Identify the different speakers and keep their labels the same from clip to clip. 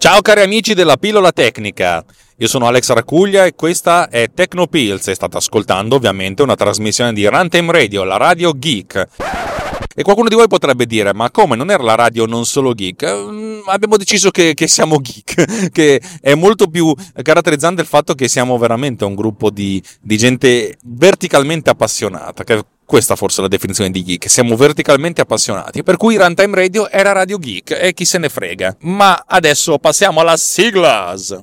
Speaker 1: Ciao cari amici della pillola tecnica, io sono Alex Racuglia e questa è Tecnopills e state ascoltando ovviamente una trasmissione di Runtime Radio, la radio geek. E qualcuno di voi potrebbe dire, ma come non era la radio non solo geek? Mm, abbiamo deciso che, che, siamo geek, che è molto più caratterizzante il fatto che siamo veramente un gruppo di, di gente verticalmente appassionata, che questa forse è la definizione di geek, siamo verticalmente appassionati, per cui Runtime Radio era Radio Geek e chi se ne frega. Ma adesso passiamo alla siglas.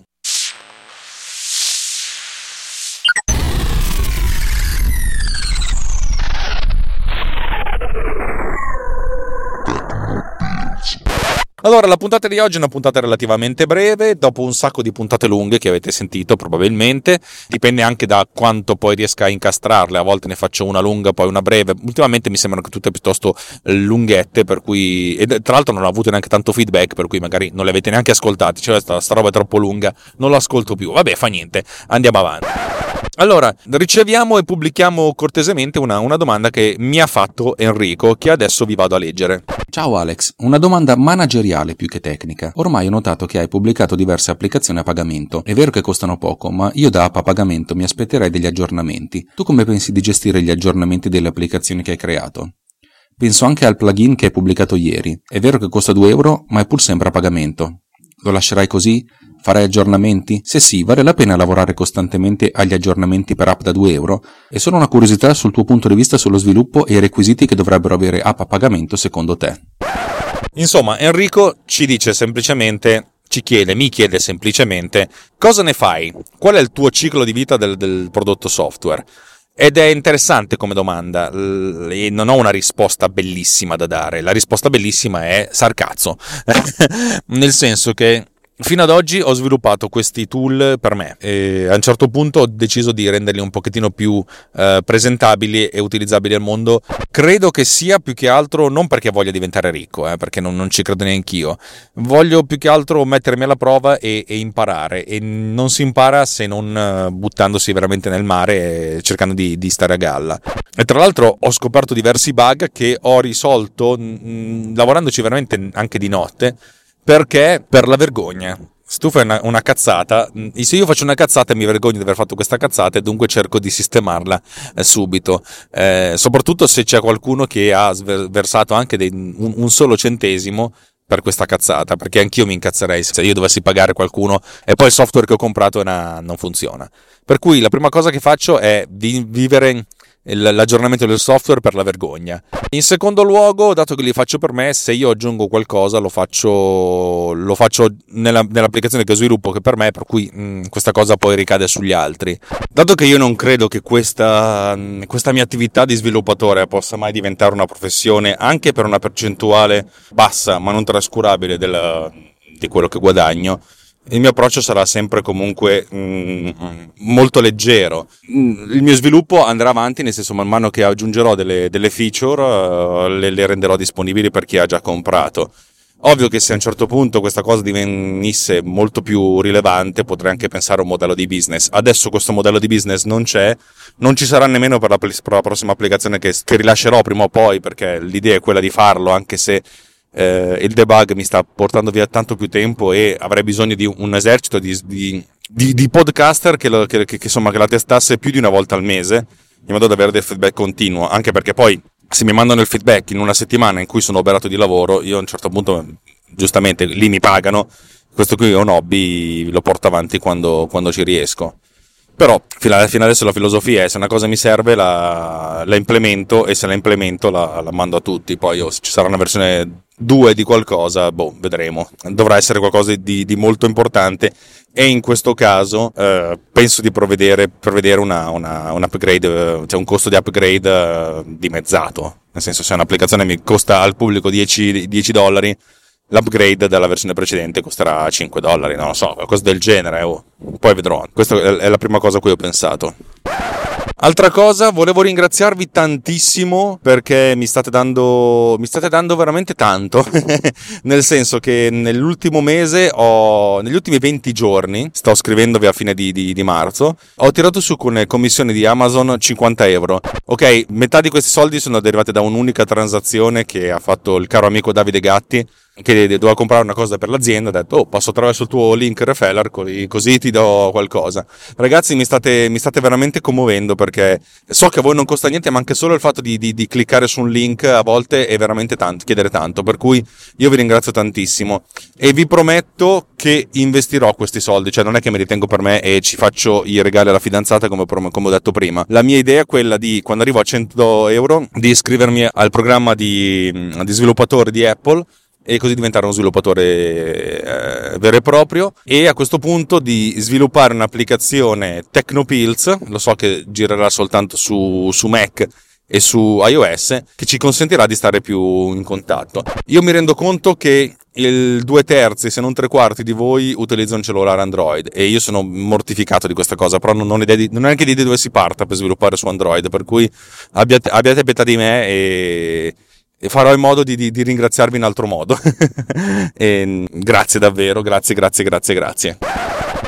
Speaker 1: Allora, la puntata di oggi è una puntata relativamente breve, dopo un sacco di puntate lunghe che avete sentito probabilmente, dipende anche da quanto poi riesca a incastrarle, a volte ne faccio una lunga, poi una breve, ultimamente mi sembrano tutte piuttosto lunghette, per cui, e tra l'altro non ho avuto neanche tanto feedback, per cui magari non le avete neanche ascoltate, cioè sta, sta roba è troppo lunga, non l'ascolto più, vabbè fa niente, andiamo avanti. Allora, riceviamo e pubblichiamo cortesemente una, una, domanda che mi ha fatto Enrico, che adesso vi vado a leggere.
Speaker 2: Ciao Alex, una domanda manageriale più che tecnica. Ormai ho notato che hai pubblicato diverse applicazioni a pagamento. È vero che costano poco, ma io da app a pagamento mi aspetterei degli aggiornamenti. Tu come pensi di gestire gli aggiornamenti delle applicazioni che hai creato? Penso anche al plugin che hai pubblicato ieri. È vero che costa 2 euro, ma è pur sempre a pagamento. Lo lascerai così? Farai aggiornamenti? Se sì, vale la pena lavorare costantemente agli aggiornamenti per app da 2 euro? E solo una curiosità sul tuo punto di vista sullo sviluppo e i requisiti che dovrebbero avere app a pagamento secondo te.
Speaker 1: Insomma, Enrico ci dice semplicemente ci chiede, mi chiede semplicemente cosa ne fai? Qual è il tuo ciclo di vita del, del prodotto software? Ed è interessante come domanda e non ho una risposta bellissima da dare. La risposta bellissima è sarcazzo. Nel senso che Fino ad oggi ho sviluppato questi tool per me e a un certo punto ho deciso di renderli un pochettino più eh, presentabili e utilizzabili al mondo. Credo che sia più che altro non perché voglia diventare ricco, eh, perché non, non, ci credo neanche io. Voglio più che altro mettermi alla prova e, e imparare e non si impara se non eh, buttandosi veramente nel mare e cercando di, di, stare a galla. E tra l'altro ho scoperto diversi bug che ho risolto mh, lavorandoci veramente anche di notte perché per la vergogna. Se tu fai una, una, cazzata, se io faccio una cazzata mi vergogno di aver fatto questa cazzata e dunque cerco di sistemarla eh, subito. Eh, soprattutto se c'è qualcuno che ha versato anche dei, un, un, solo centesimo per questa cazzata, perché anch'io mi incazzerei se io dovessi pagare qualcuno e poi il software che ho comprato una, non funziona. Per cui la prima cosa che faccio è vivere l'aggiornamento del software per la vergogna. In secondo luogo, dato che li faccio per me, se io aggiungo qualcosa lo faccio, lo faccio nella, nell'applicazione che sviluppo che per me, per cui mh, mm, questa cosa poi ricade sugli altri. Dato che io non credo che questa, mm, questa mia attività di sviluppatore possa mai diventare una professione, anche per una percentuale bassa ma non trascurabile del, di quello che guadagno, il mio approccio sarà sempre comunque mm, molto leggero. Mm, il mio sviluppo andrà avanti, nel senso man mano che aggiungerò delle, delle feature uh, le, le, renderò disponibili per chi ha già comprato. Ovvio che se a un certo punto questa cosa divenisse molto più rilevante potrei anche pensare a un modello di business. Adesso questo modello di business non c'è, non ci sarà nemmeno per la, per la prossima applicazione che, che rilascerò prima o poi perché l'idea è quella di farlo anche se eh, il debug mi sta portando via tanto più tempo e avrei bisogno di un esercito di, di, di, di podcaster che, lo, che, che, insomma, che la testasse più di una volta al mese in modo da avere del feedback continuo, anche perché poi se mi mandano il feedback in una settimana in cui sono operato di lavoro, io a un certo punto, giustamente, lì mi pagano, questo qui è un hobby, lo porto avanti quando, quando ci riesco. Però fino adesso la filosofia è se una cosa mi serve la, la implemento e se la implemento la, la mando a tutti. Poi oh, ci sarà una versione 2 di qualcosa, boh, vedremo. Dovrà essere qualcosa di, di molto importante e in questo caso eh, penso di provvedere, provvedere una, una, un upgrade, cioè un costo di upgrade eh, dimezzato. Nel senso se un'applicazione mi costa al pubblico 10, 10 dollari, l'upgrade della versione precedente costerà 5 dollari, non lo so, qualcosa del genere. Oh. Poi vedrò. Questa è la prima cosa a cui ho pensato. Altra cosa, volevo ringraziarvi tantissimo perché mi state dando, mi state dando veramente tanto, nel senso che nell'ultimo mese ho, negli ultimi 20 giorni, sto scrivendovi a fine di, di, di marzo, ho tirato su con le commissioni di Amazon 50 euro. Ok, metà di questi soldi sono derivati da un'unica transazione che ha fatto il caro amico Davide Gatti che doveva comprare una cosa per l'azienda, ha detto, oh, passo attraverso il tuo link referral, così ti do qualcosa. Ragazzi, mi state, mi state veramente commuovendo perché so che a voi non costa niente, ma anche solo il fatto di, di, di cliccare su un link a volte è veramente tanto, chiedere tanto, per cui io vi ringrazio tantissimo e vi prometto che investirò questi soldi, cioè non è che me li tengo per me e ci faccio i regali alla fidanzata come, come ho detto prima. La mia idea è quella di, quando arrivo a 100 euro, di iscrivermi al programma di, di sviluppatore di Apple e così diventare uno sviluppatore eh, vero e proprio e a questo punto di sviluppare un'applicazione TechnoPills, lo so che girerà soltanto su, su Mac e su iOS che ci consentirà di stare più in contatto. Io mi rendo conto che il due terzi, se non tre quarti di voi utilizzano un cellulare Android e io sono mortificato di questa cosa, però non ho, idea di, non ho neanche idea di dove si parta per sviluppare su Android, per cui abbiate, abbiate pietà di me e e farò in modo di, di, di ringraziarvi in altro modo. e, grazie davvero, grazie, grazie, grazie, grazie.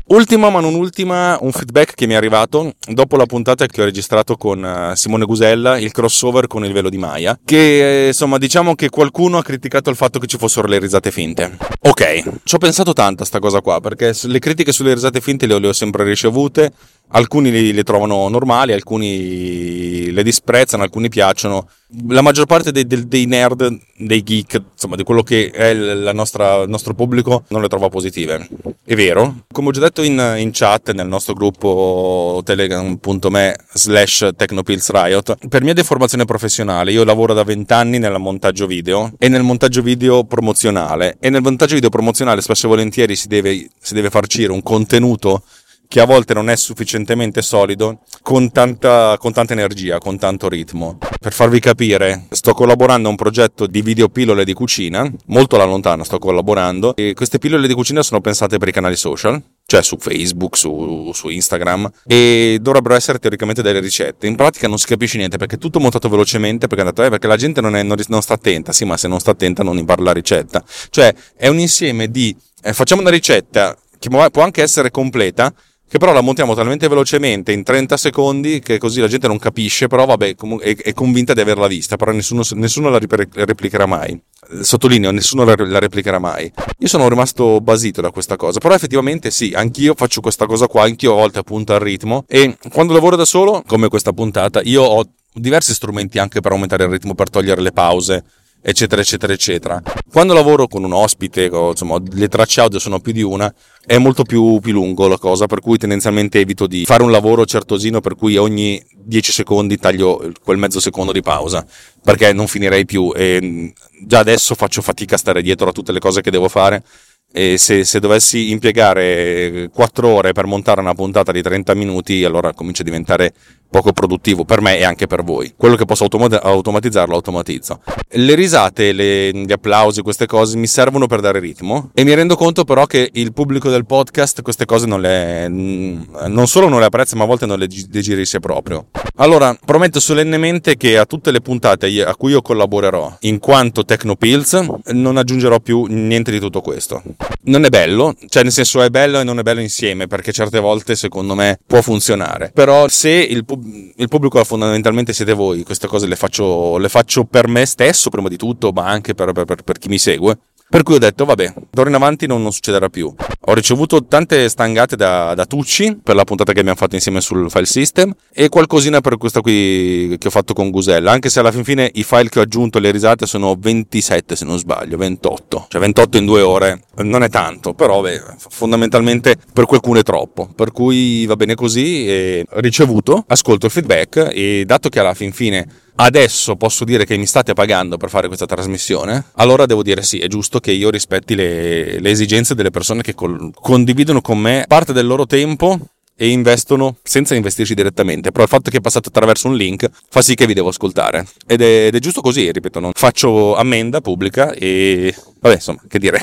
Speaker 1: Ultima ma non ultima, un feedback che mi è arrivato dopo la puntata che ho registrato con eh, Simone Gusella, il crossover con il velo di Maya, che eh, insomma diciamo che qualcuno ha criticato il fatto che ci fossero le risate finte. Ok, ci ho pensato tanto a sta cosa qua, perché le critiche sulle risate finte le ho, le ho sempre ricevute, alcuni le, le trovano normali, alcuni le disprezzano, alcuni piacciono la maggior parte dei, dei, dei, nerd, dei geek, insomma, di quello che è il nostro pubblico, non le trova positive. È vero. Come ho già detto in, in chat nel nostro gruppo telegram.me slash technopillsriot, per mia deformazione professionale, io lavoro da 20 anni nel montaggio video e nel montaggio video promozionale. E nel montaggio video promozionale spesso e volentieri si deve, si deve farcire un contenuto che a volte non è sufficientemente solido, con tanta, con tanta, energia, con tanto ritmo. Per farvi capire, sto collaborando a un progetto di video pillole di cucina, molto alla lontana sto collaborando, e queste pillole di cucina sono pensate per i canali social, cioè su Facebook, su, su, Instagram, e dovrebbero essere teoricamente delle ricette. In pratica non si capisce niente perché è tutto montato velocemente, perché, detto, eh, perché la gente non, è, non, non, sta attenta, sì, ma se non sta attenta non impara la ricetta. Cioè è un insieme di eh, facciamo una ricetta che può anche essere completa, che però la montiamo talmente velocemente in 30 secondi che così la gente non capisce, però vabbè, è, convinta di averla vista, però nessuno, nessuno la replicherà mai. Sottolineo, nessuno la, replicherà mai. Io sono rimasto basito da questa cosa, però effettivamente sì, anch'io faccio questa cosa qua, anch'io a volte appunto al ritmo e quando lavoro da solo, come questa puntata, io ho diversi strumenti anche per aumentare il ritmo, per togliere le pause eccetera, eccetera, eccetera. Quando lavoro con un ospite, insomma, le tracce audio sono più di una, è molto più, più lungo la cosa, per cui tendenzialmente evito di fare un lavoro certosino per cui ogni 10 secondi taglio quel mezzo secondo di pausa, perché non finirei più e già adesso faccio fatica a stare dietro a tutte le cose che devo fare e se, se, dovessi impiegare 4 ore per montare una puntata di 30 minuti, allora comincia a diventare poco produttivo per me e anche per voi. Quello che posso automat- automatizzare lo automatizzo. Le risate, le, gli applausi, queste cose mi servono per dare ritmo e mi rendo conto però che il pubblico del podcast queste cose non le non solo non le apprezza, ma a volte non le digerisce proprio. Allora, prometto solennemente che a tutte le puntate a cui io collaborerò in quanto Tecnopills non aggiungerò più niente di tutto questo. Non è bello, cioè nel senso è bello e non è bello insieme, perché certe volte secondo me può funzionare. Però se il pubblico il pubblico fondamentalmente siete voi, queste cose le faccio, le faccio per me stesso prima di tutto, ma anche per, per, per chi mi segue. Per cui ho detto, vabbè, d'ora in avanti non, non, succederà più. Ho ricevuto tante stangate da, da, Tucci per la puntata che abbiamo fatto insieme sul file system e qualcosina per questa qui che ho fatto con Gusella, anche se alla fin fine i file che ho aggiunto alle risate sono 27 se non sbaglio, 28. Cioè 28 in due ore non è tanto, però beh, fondamentalmente per qualcuno è troppo. Per cui va bene così, e ricevuto, ascolto il feedback e dato che alla fin fine adesso posso dire che mi state pagando per fare questa trasmissione, allora devo dire sì, è giusto che io rispetti le, le esigenze delle persone che col- condividono con me parte del loro tempo e investono senza investirci direttamente, però il fatto che è passato attraverso un link fa sì che vi devo ascoltare. Ed è, ed è giusto così, ripeto, non faccio ammenda pubblica e vabbè insomma che dire,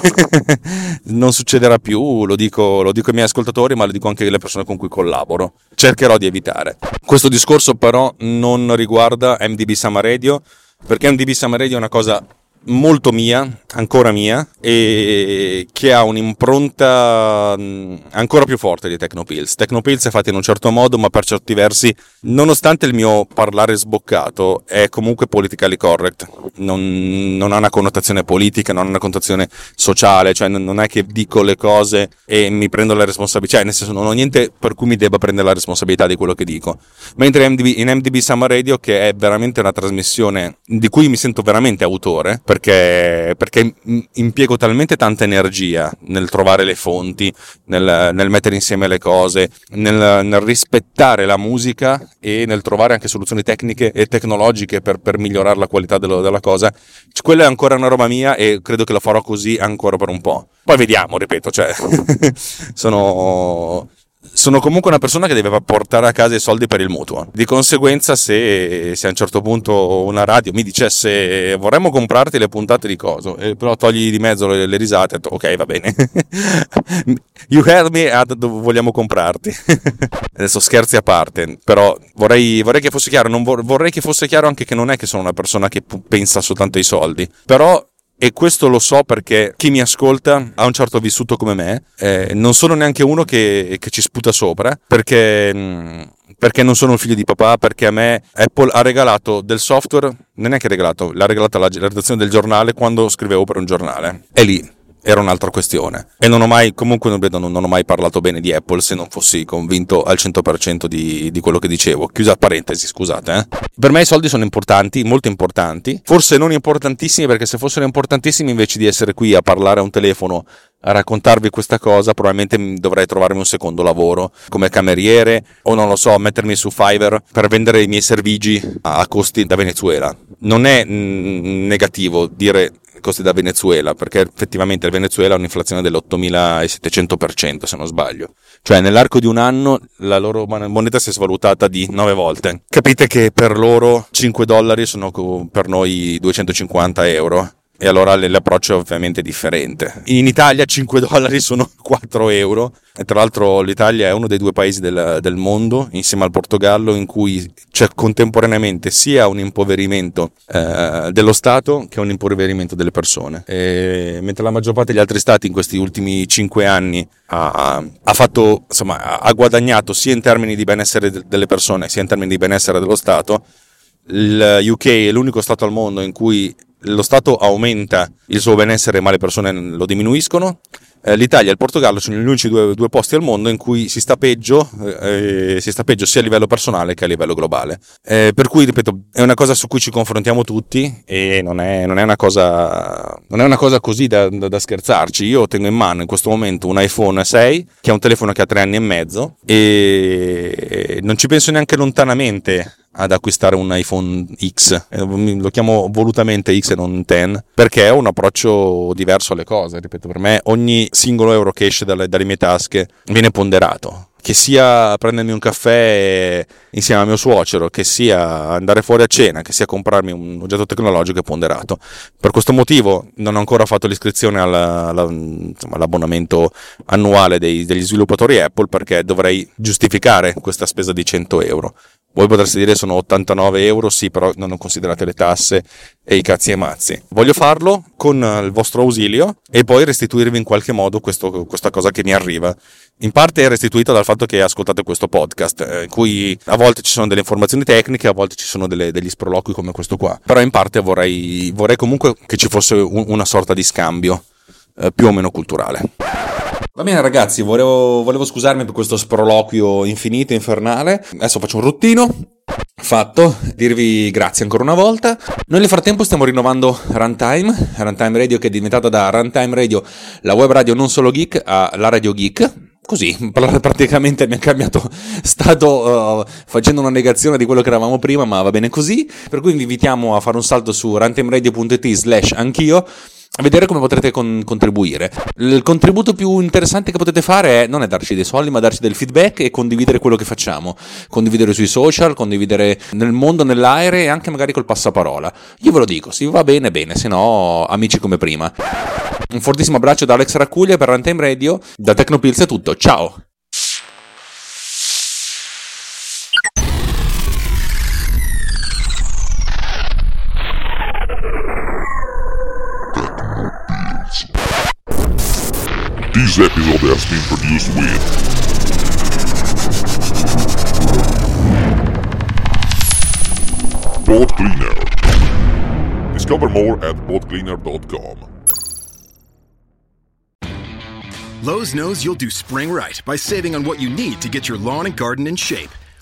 Speaker 1: non succederà più, lo dico, lo dico ai miei ascoltatori ma lo dico anche alle persone con cui collaboro, cercherò di evitare. Questo discorso però non riguarda MDB Summer Radio perché MDB Summer Radio è una cosa molto mia, ancora mia, e che ha un'impronta mm, ancora più forte di Tecnopills. Tecnopills è fatta in un certo modo, ma per certi versi, nonostante il mio parlare sboccato, è comunque politically correct. Non, non ha una connotazione politica, non ha una connotazione sociale, cioè non è che dico le cose e mi prendo la responsabilità, cioè nel senso non ho niente per cui mi debba prendere la responsabilità di quello che dico. Mentre in MDB Summer Radio, che è veramente una trasmissione di cui mi sento veramente autore, perché, perché impiego talmente tanta energia nel trovare le fonti, nel, nel mettere insieme le cose, nel, nel, rispettare la musica e nel trovare anche soluzioni tecniche e tecnologiche per, per migliorare la qualità dello, della cosa. Quella è ancora una roba mia e credo che lo farò così ancora per un po'. Poi vediamo, ripeto, cioè, sono sono comunque una persona che deve portare a casa i soldi per il mutuo. Di conseguenza, se, se a un certo punto una radio mi dicesse vorremmo comprarti le puntate di coso, eh, però togli di mezzo le, le risate, detto, ok, va bene. you heard me, ah, vogliamo comprarti. Adesso scherzi a parte, però vorrei, vorrei che fosse chiaro, vorrei che fosse chiaro anche che non è che sono una persona che pensa soltanto ai soldi, però e questo lo so perché chi mi ascolta ha un certo vissuto come me, eh, non sono neanche uno che, che ci sputa sopra, perché, mm, perché, non sono un figlio di papà, perché a me Apple ha regalato del software, non è che regalato, l'ha regalata la, la redazione del giornale quando scrivevo per un giornale. È lì, era un'altra questione. E non ho mai, comunque non, non, ho mai parlato bene di Apple se non fossi convinto al 100% di, di quello che dicevo. Chiusa parentesi, scusate. Eh. Per me i soldi sono importanti, molto importanti. Forse non importantissimi perché se fossero importantissimi invece di essere qui a parlare a un telefono a raccontarvi questa cosa, probabilmente dovrei trovarmi un secondo lavoro come cameriere o non lo so, mettermi su Fiverr per vendere i miei servigi a costi da Venezuela. Non è mm, negativo dire costi da Venezuela, perché effettivamente il Venezuela ha un'inflazione dell'8700% se non sbaglio. Cioè nell'arco di un anno la loro moneta si è svalutata di 9 volte. Capite che per loro 5 dollari sono per noi 250 euro e allora l'approccio è ovviamente differente. In Italia 5 dollari sono 4 euro e tra l'altro l'Italia è uno dei due paesi del, del mondo insieme al Portogallo in cui c'è contemporaneamente sia un impoverimento eh, dello Stato che un impoverimento delle persone. E mentre la maggior parte degli altri stati in questi ultimi 5 anni ha, ha, fatto, insomma, ha guadagnato sia in termini di benessere delle persone sia in termini di benessere dello Stato, il UK è l'unico stato al mondo in cui lo Stato aumenta il suo benessere ma le persone lo diminuiscono. Eh, L'Italia e il Portogallo sono gli unici due, due, posti al mondo in cui si sta, peggio, eh, si sta peggio sia a livello personale che a livello globale. Eh, per cui, ripeto, è una cosa su cui ci confrontiamo tutti e non è, non è, una, cosa, non è una cosa così da, da, da, scherzarci. Io tengo in mano in questo momento un iPhone 6 che è un telefono che ha tre anni e mezzo e non ci penso neanche lontanamente ad acquistare un iPhone X, eh, lo chiamo volutamente X e non 10, perché è un approccio diverso alle cose, ripeto, per me ogni singolo euro che esce dalle, dalle mie tasche viene ponderato, che sia prendermi un caffè insieme al mio suocero, che sia andare fuori a cena, che sia comprarmi un oggetto tecnologico è ponderato. Per questo motivo non ho ancora fatto l'iscrizione alla, alla, insomma, all'abbonamento annuale dei, degli sviluppatori Apple perché dovrei giustificare questa spesa di 100 euro. Voi potreste dire sono 89 euro, sì, però non ho considerato le tasse e i cazzi e mazzi. Voglio farlo con il vostro ausilio e poi restituirvi in qualche modo questo, questa cosa che mi arriva. In parte è restituita dal fatto che ascoltate questo podcast, eh, in cui a volte ci sono delle informazioni tecniche, a volte ci sono delle, degli sproloqui come questo qua. Però in parte vorrei, vorrei comunque che ci fosse un, una sorta di scambio, eh, più o meno culturale. Va bene ragazzi, volevo, volevo scusarmi per questo sproloquio infinito, infernale. Adesso faccio un ruttino. Fatto, dirvi grazie ancora una volta. Noi nel frattempo stiamo rinnovando Runtime, Runtime Radio che è diventata da Runtime Radio la web radio non solo geek a la radio geek. Così, praticamente mi ha cambiato stato uh, facendo una negazione di quello che eravamo prima, ma va bene così. Per cui vi invitiamo a fare un salto su runtimeradio.it slash anch'io vedere come potrete con- contribuire. Il contributo più interessante che potete fare è non è darci dei soldi, ma darci del feedback e condividere quello che facciamo. Condividere sui social, condividere nel mondo, nell'aereo e anche magari col passaparola. Io ve lo dico, se va bene, bene, se no, amici come prima. Un fortissimo abbraccio da Alex Raccuglia per Runtime Radio. Da Tecnopills è tutto, ciao!
Speaker 3: This episode has been produced with Boat Cleaner. Discover more at boatcleaner.com.
Speaker 4: Lowe's knows you'll do spring right by saving on what you need to get your lawn and garden in shape.